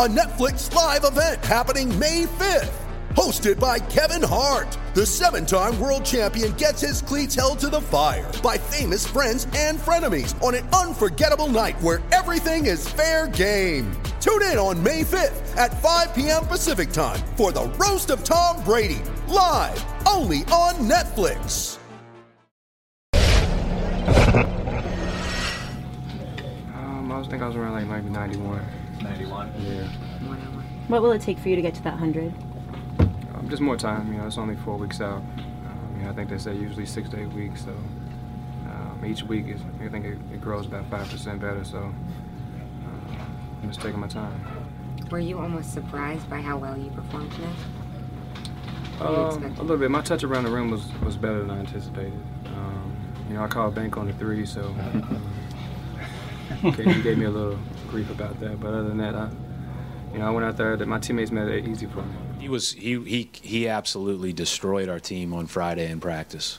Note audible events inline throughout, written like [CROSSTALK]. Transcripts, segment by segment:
a Netflix live event happening May 5th. Hosted by Kevin Hart, the seven time world champion gets his cleats held to the fire by famous friends and frenemies on an unforgettable night where everything is fair game. Tune in on May 5th at 5 p.m. Pacific time for the Roast of Tom Brady, live only on Netflix. Um, I was think I was around like maybe 91. 91. Yeah. What will it take for you to get to that 100? Um, just more time. You know, it's only four weeks out. Um, you know, I think they say usually six to eight weeks. So um, each week is, I think it, it grows about five percent better. So uh, I'm just taking my time. Were you almost surprised by how well you performed today? What Um, a little bit. My touch around the rim was, was better than I anticipated. Um, you know, I called bank on the three, so [LAUGHS] um, okay, he gave me a little grief about that. But other than that, I, you know, I went out there. That my teammates made it easy for me. He was he he he absolutely destroyed our team on Friday in practice.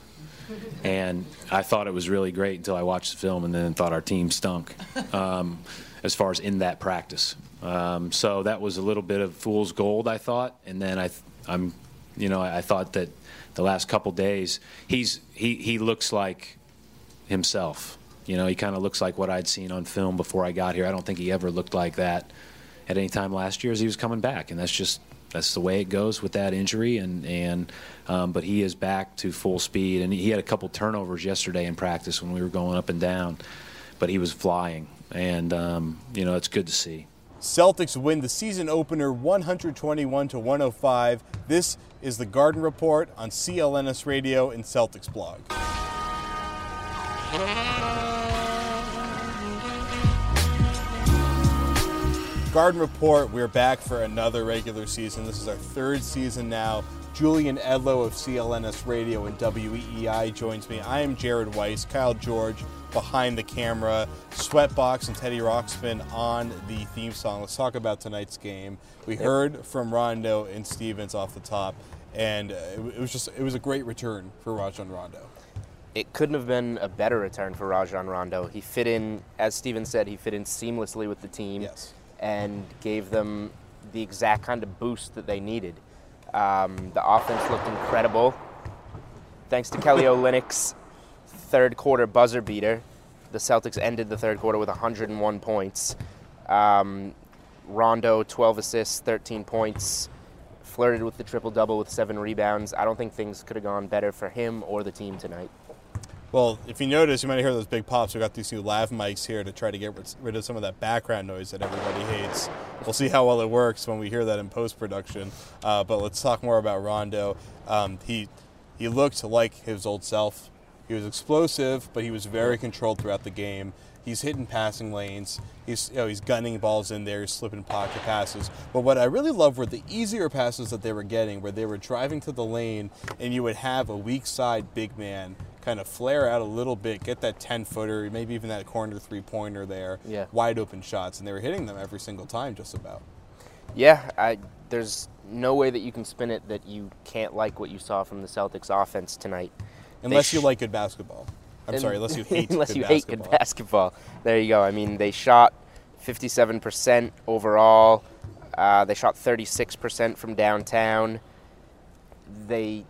And I thought it was really great until I watched the film and then thought our team stunk um, as far as in that practice. Um, so that was a little bit of fool's gold, I thought. And then I, I'm, you know, I thought that the last couple days he's he he looks like himself. You know, he kind of looks like what I'd seen on film before I got here. I don't think he ever looked like that at any time last year as he was coming back, and that's just that's the way it goes with that injury. And and um, but he is back to full speed, and he had a couple turnovers yesterday in practice when we were going up and down, but he was flying, and um, you know it's good to see. Celtics win the season opener 121 to 105. This is the Garden Report on CLNS Radio and Celtics blog. Garden Report, we're back for another regular season. This is our third season now. Julian Edlow of CLNS Radio and WEEI joins me. I am Jared Weiss, Kyle George behind the camera, Sweatbox and Teddy Roxman on the theme song. Let's talk about tonight's game. We heard from Rondo and Stevens off the top, and uh, it it was just it was a great return for Rajon Rondo. It couldn't have been a better return for Rajon Rondo. He fit in, as Steven said, he fit in seamlessly with the team Yes. and gave them the exact kind of boost that they needed. Um, the offense looked incredible. Thanks to Kelly [LAUGHS] Olynyk's third quarter buzzer beater, the Celtics ended the third quarter with 101 points. Um, Rondo, 12 assists, 13 points, flirted with the triple double with seven rebounds. I don't think things could have gone better for him or the team tonight. Well, if you notice, you might hear those big pops. We got these new lav mics here to try to get rid- of some of that background noise that everybody hates. We'll see how well it works when we hear that in post production. Uh, but let's talk more about Rondo. Um, he he looked like his old self. He was explosive, but he was very controlled throughout the game. He's hitting passing lanes. He's you know, he's gunning balls in there. He's slipping pocket passes. But what I really loved were the easier passes that they were getting, where they were driving to the lane, and you would have a weak side big man kind of flare out a little bit, get that 10 footer, maybe even that corner three pointer there, Yeah. wide open shots, and they were hitting them every single time, just about. Yeah, I, there's no way that you can spin it that you can't like what you saw from the Celtics offense tonight. Unless you like good basketball. I'm and- sorry, unless you [LAUGHS] hate unless good you basketball. hate good basketball. There you go. I mean, they shot 57% overall. Uh, they shot 36% from downtown. They,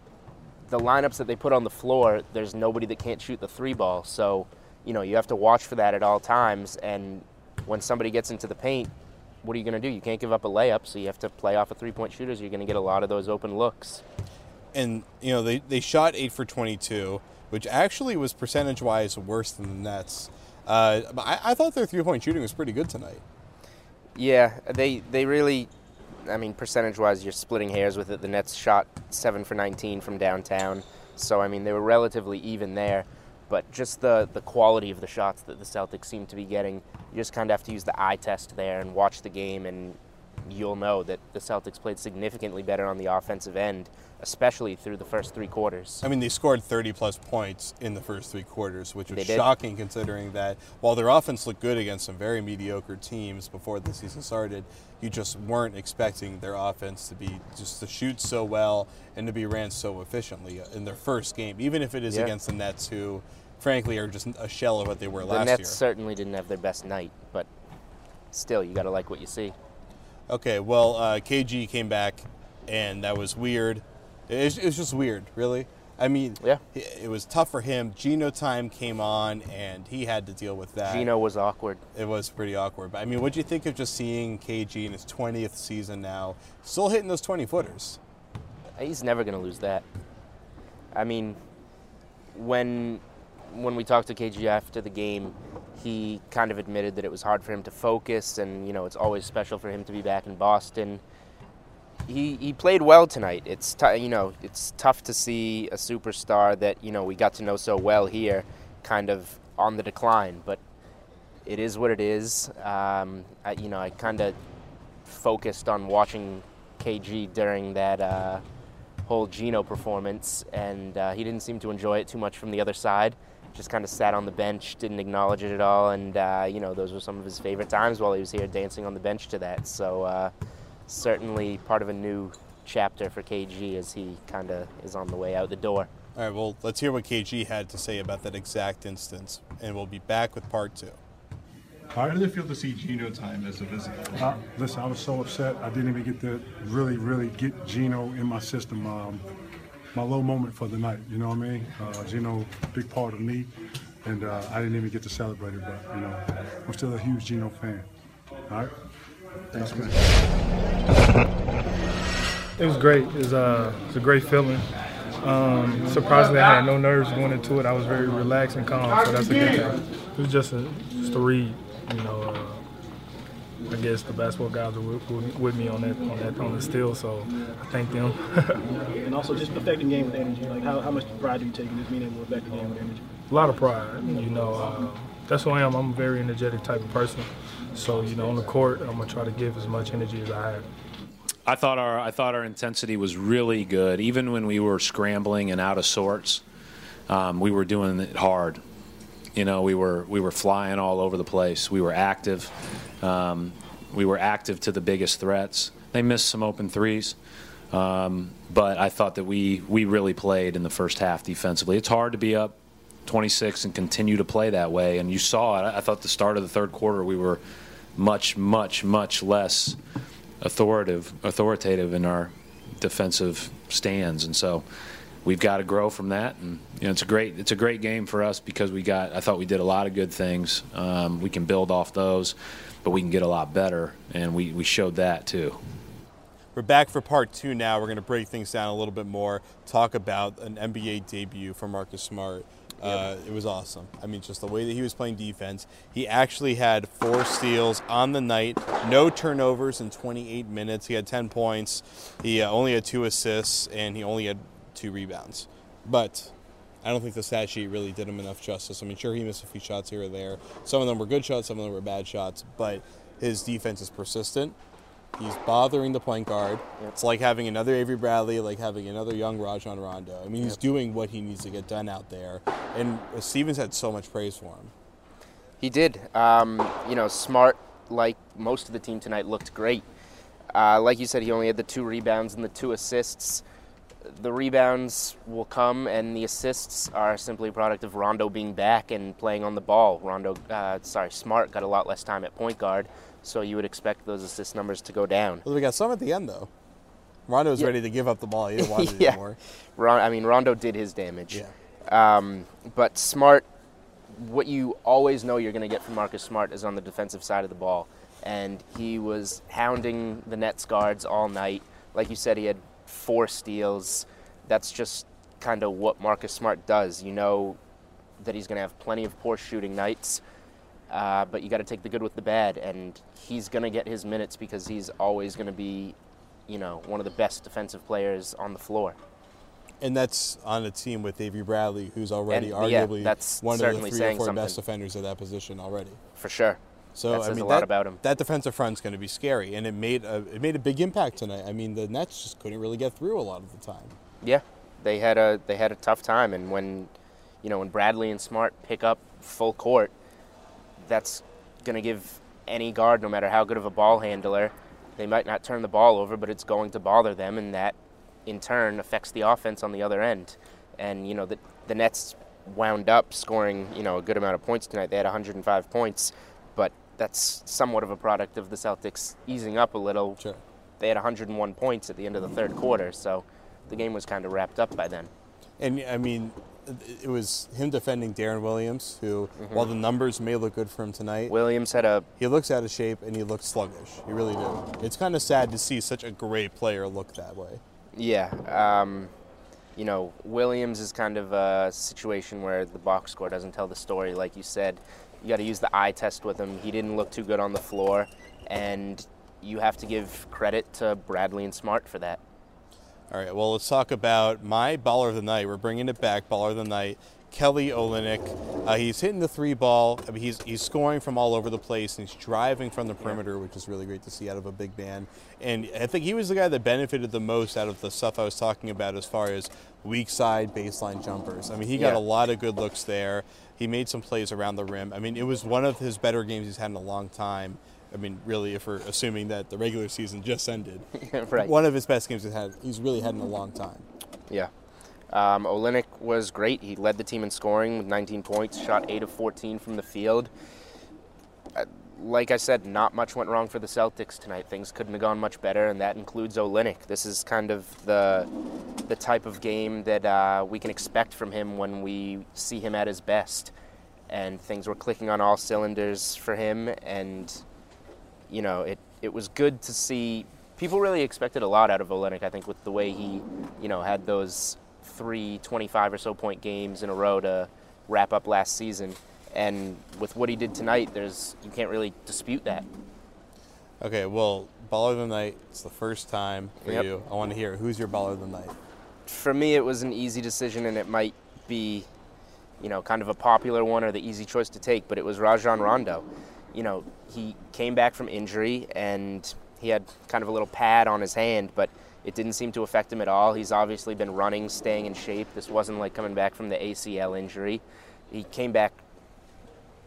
the lineups that they put on the floor, there's nobody that can't shoot the three ball. So, you know, you have to watch for that at all times. And when somebody gets into the paint, what are you going to do? You can't give up a layup, so you have to play off of three point shooters. You're going to get a lot of those open looks. and you know they, they shot 8 for 22 which actually was percentage wise worse than the nets uh, but I, I thought their three-point shooting was pretty good tonight Yeah, they they really, I mean, percentage wise, you're splitting hairs with it. The Nets shot seven for 19 from downtown. So I mean, they were relatively even there, but just the the quality of the shots that the Celtics seem to be getting, you just kind of have to use the eye test there and watch the game, and you'll know that the Celtics played significantly better on the offensive end, especially through the first three quarters. I mean, they scored 30 plus points in the first three quarters, which was shocking considering that while their offense looked good against some very mediocre teams before the season started, you just weren't expecting their offense to be just to shoot so well and to be ran so efficiently uh, in their first game, even if it is Yeah. against the Nets, who, frankly, are just a shell of what they were the last Nets year. The Nets certainly didn't have their best night, but still, you got to like what you see. Okay, well, uh, KG came back, and that was weird. It was, it was just weird, really. I mean, yeah, it was tough for him. Gino time came on, and he had to deal with that. Gino was awkward. It was pretty awkward. But I mean, what do you think of just seeing KG in his 20th season now, still hitting those 20 footers? He's never going to lose that. I mean, when when we talked to KG after the game, he kind of admitted that it was hard for him to focus, and you know it's always special for him to be back in Boston. He he played well tonight. It's t- you know it's tough to see a superstar that you know we got to know so well here, kind of on the decline, but it is what it is. Um, I, you know I kind of focused on watching KG during that. Uh, whole Gino performance, and uh, he didn't seem to enjoy it too much from the other side. Just kind of sat on the bench, didn't acknowledge it at all, and uh, you know those were some of his favorite times while he was here dancing on the bench to that. So uh, certainly part of a new chapter for KG as he kind of is on the way out the door. All right, well, let's hear what KG had to say about that exact instance, and we'll be back with part two. How did it feel to see Gino time as a visitor? Uh, listen, I was so upset. I didn't even get to really, really get Gino in my system. Um, my low moment for the night, you know what I mean? Uh, Gino, big part of me, and uh, I didn't even get to celebrate it, but, you know, I'm still a huge Gino fan. All right? Thanks, man. It was great. It was, uh, it was a great feeling. Um, surprisingly, I had no nerves going into it. I was very relaxed and calm, so that's a good thing. It was just a just a read, you know. Uh, I guess the basketball guys were with, with- with me on that on that on the still, so I thank them. [LAUGHS] and also just affecting game with energy. Like how, how much pride do you take in just being able to affect the game with energy? a lot of pride, you know. Uh, that's who I am. I'm a very energetic type of person. So you know, on the court, I'm gonna try to give as much energy as I have. I thought our I thought our intensity was really good, even when we were scrambling and out of sorts. Um, we were doing it hard. You know, we were we were flying all over the place. We were active. Um, we were active to the biggest threats. They missed some open threes, um, but I thought that we we really played in the first half defensively. It's hard to be up 26 and continue to play that way. And you saw it. I thought the start of the third quarter we were much, much, much less authoritative, authoritative in our defensive stands, and so we've got to grow from that. And you know, it's a great, it's a great game for us because we got. I thought we did a lot of good things. Um, we can build off those, but we can get a lot better, and we we showed that too. We're back for part two now. We're going to break things down a little bit more, talk about an NBA debut for Marcus Smart. Uh, it was awesome. I mean, just the way that he was playing defense. He actually had four steals on the night, no turnovers in 28 minutes. He had 10 points. He uh, only had two assists, and he only had two rebounds. But I don't think the stat sheet really did him enough justice. I mean, sure, he missed a few shots here or there. Some of them were good shots, some of them were bad shots, but his defense is persistent. He's bothering the point guard. It's like having another Avery Bradley, like having another young Rajon Rondo. I mean, he's doing what he needs to get done out there. And Stevens had so much praise for him. He did. Um, you know, Smart, like most of the team tonight, looked great. Uh, like you said, he only had the two rebounds and the two assists. The rebounds will come, and the assists are simply a product of Rondo being back and playing on the ball. Rondo, uh, sorry, Smart got a lot less time at point guard, so you would expect those assist numbers to go down. Well, we got some at the end, though. Rondo was Yeah. ready to give up the ball. He didn't want it [LAUGHS] yeah. anymore. Ron, I mean, Rondo did his damage. Um, but Smart, what you always know you're going to get from Marcus Smart is on the defensive side of the ball. And he was hounding the Nets guards all night. Like you said, he had four steals. That's just kind of what Marcus Smart does. You know that he's going to have plenty of poor shooting nights, uh, but you got to take the good with the bad. And he's going to get his minutes because he's always going to be, you know, one of the best defensive players on the floor. And that's on a team with Avery Bradley, who's already And, yeah, arguably that's one of the three or four best defenders at that position already. For sure. So That I says mean a lot that, about him. that defensive front's going to be scary, and it made a it made a big impact tonight. I mean, the Nets just couldn't really get through a lot of the time. Yeah, they had a they had a tough time, and when you know when Bradley and Smart pick up full court, that's going to give any guard, no matter how good of a ball handler, they might not turn the ball over, but it's going to bother them, and that in turn affects the offense on the other end. And you know the the Nets wound up scoring you know a good amount of points tonight. They had 105 points, that's somewhat of a product of the Celtics easing up a little. Sure. They had 101 points at the end of the third quarter, so the game was kind of wrapped up by then. And I mean, it was him defending Deron Williams, who, Mhm. while the numbers may look good for him tonight, Williams had a he looks out of shape and he looks sluggish. He really did. It's kind of sad to see such a great player look that way. Yeah, um, you know, Williams is kind of a situation where the box score doesn't tell the story. Like you said, you got to use the eye test with him. He didn't look too good on the floor, and you have to give credit to Bradley and Smart for that. All right, well, let's talk about my baller of the night. We're bringing it back, baller of the night. Kelly Olynyk. Uh, he's hitting the three ball. I mean, he's he's scoring from all over the place, and he's driving from the perimeter, which is really great to see out of a big man. And I think he was the guy that benefited the most out of the stuff I was talking about as far as weak side baseline jumpers. I mean, he got Yeah. a lot of good looks there. He made some plays around the rim. I mean, it was one of his better games he's had in a long time. I mean, really, if we're assuming that the regular season just ended, [LAUGHS] Right. One of his best games he's had. He's really had in a long time. Yeah. Um, Olynyk was great. He led the team in scoring with 19 points, shot 8 of 14 from the field. Uh, Like I said, not much went wrong for the Celtics tonight. Things couldn't have gone much better, and that includes Olynyk. This is kind of the the type of game that uh, we can expect from him when we see him at his best. And things were clicking on all cylinders for him, and you know, it, it was good to see. People really expected a lot out of Olynyk, I think, with the way he, you know, had those three 25 or so point games in a row to wrap up last season. And with what he did tonight, there's you can't really dispute that. Okay, well, baller of the night. It's the first time for Yep. you. I want to hear who's your baller of the night. For me, it was an easy decision, and it might be, you know, kind of a popular one or the easy choice to take. But it was Rajon Rondo. You know, he came back from injury and he had kind of a little pad on his hand, but it didn't seem to affect him at all. He's obviously been running, staying in shape. This wasn't like coming back from the ACL injury. He came back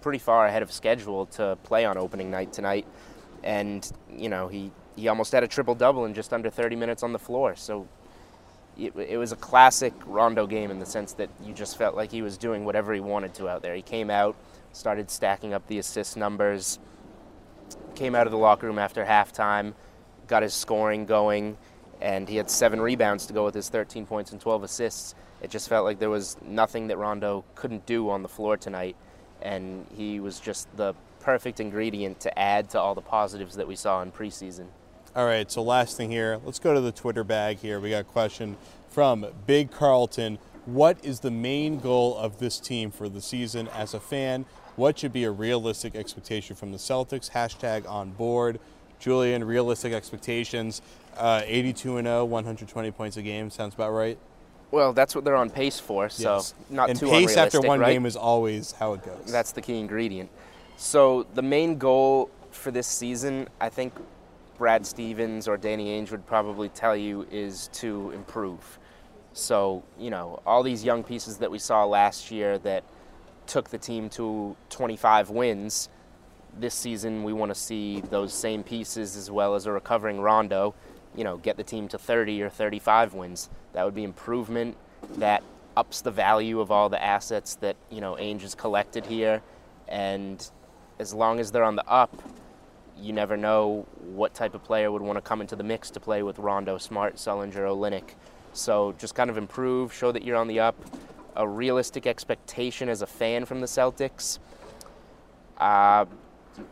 pretty far ahead of schedule to play on opening night tonight, and you know he he almost had a triple double in just under 30 minutes on the floor. So it, it was a classic Rondo game in the sense that you just felt like he was doing whatever he wanted to out there. He came out, started stacking up the assist numbers, came out of the locker room after halftime, got his scoring going, and he had seven rebounds to go with his 13 points and 12 assists. It just felt like there was nothing that Rondo couldn't do on the floor tonight, and he was just the perfect ingredient to add to all the positives that we saw in preseason. All right, so last thing here, let's go to the Twitter bag here. We got a question from Big Carlton. What is the main goal of this team for the season as a fan? What should be a realistic expectation from the Celtics? Hashtag on board. Julian, realistic expectations. Uh, 82 and 0, 120 points a game. Sounds about right. Well, that's what they're on pace for, so Yes. not and too pace after one right? game is always how it goes. That's the key ingredient. So the main goal for this season, I think Brad Stevens or Danny Ainge would probably tell you is to improve. So, you know, all these young pieces that we saw last year that took the team to 25 wins, this season we want to see those same pieces as well as a recovering Rondo, you know, get the team to 30 or 35 wins. That would be improvement. That ups the value of all the assets that, you know, Ainge has collected here. And as long as they're on the up, you never know what type of player would want to come into the mix to play with Rondo, Smart, Sullinger, Olynyk. So just kind of improve, show that you're on the up. A realistic expectation as a fan from the Celtics. Uh,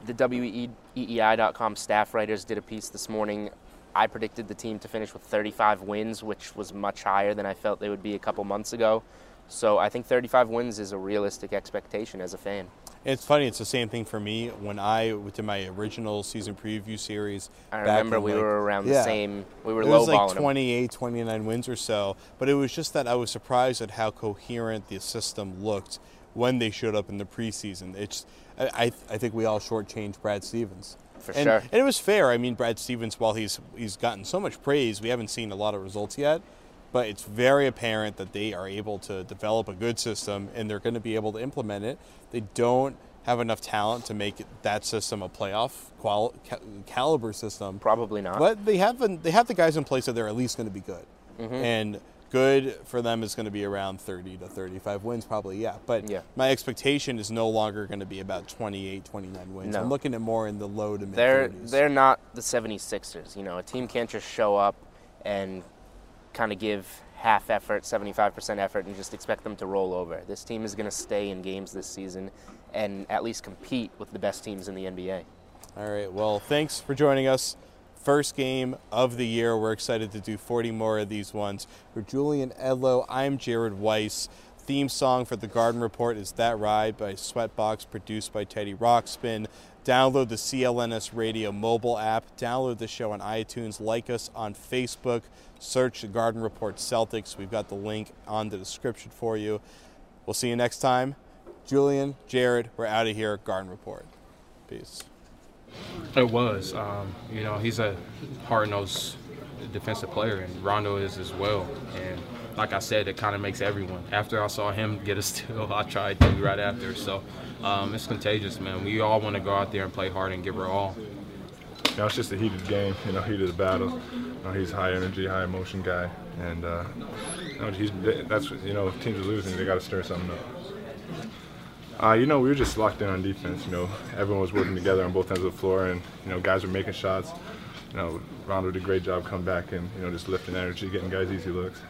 the WEEI.com staff writers did a piece this morning. I predicted the team to finish with 35 wins, which was much higher than I felt they would be a couple months ago. So I think 35 wins is a realistic expectation as a fan. It's funny. It's the same thing for me when I did my original season preview series. I back remember in, we like- were around the yeah. same- we were It was like lowballing 'em. 28, 29 wins or so. But it was just that I was surprised at how coherent the system looked when they showed up in the preseason. It's I I, think we all shortchanged Brad Stevens. For and, sure. And it was fair. I mean, Brad Stevens, while he's he's gotten so much praise, we haven't seen a lot of results yet. But it's very apparent that they are able to develop a good system and they're going to be able to implement it. They don't have enough talent to make that system a playoff qual- caliber system. Probably not. But they have they have the guys in place that they're at least going to be good. Mhm. And good for them is going to be around 30 to 35 wins probably, yeah. But Yeah. my expectation is no longer going to be about 28, 29 wins. No. I'm looking at more in the low to mid They're 30s. they're not the 76ers. You know, a team can't just show up and kind of give half effort, 75% effort, and just expect them to roll over. This team is going to stay in games this season and at least compete with the best teams in the NBA. All right. Well, thanks for joining us. First game of the year. We're excited to do 40 more of these ones. For Julian Edlow, I'm Jared Weiss. Theme song for the Garden Report is That Ride by Sweatbox, produced by Teddy Rockspin. Download the CLNS Radio mobile app. Download the show on iTunes. Like us on Facebook. Search the Garden Report Celtics. We've got the link on the description for you. We'll see you next time. Julian, Jared, we're out of here. Garden Report. Peace. It was. Um, you know, he's a hard-nosed defensive player, and Rondo is as well. And like I said, it kind of makes everyone. After I saw him get a [LAUGHS] steal, I tried to right after. So um, it's contagious, man. We all want to go out there and play hard and give our all. You know, it's just a heated game, you know, heated battle. You know, he's high energy, high emotion guy, and uh, you know, he's that's you know, if teams are losing, they got to stir something up. Uh, you know, we were just locked in on defense. You know, everyone was working together on both ends of the floor, and you know, guys were making shots. You know, Rondo did a great job coming back and you know, just lifting energy, getting guys easy looks.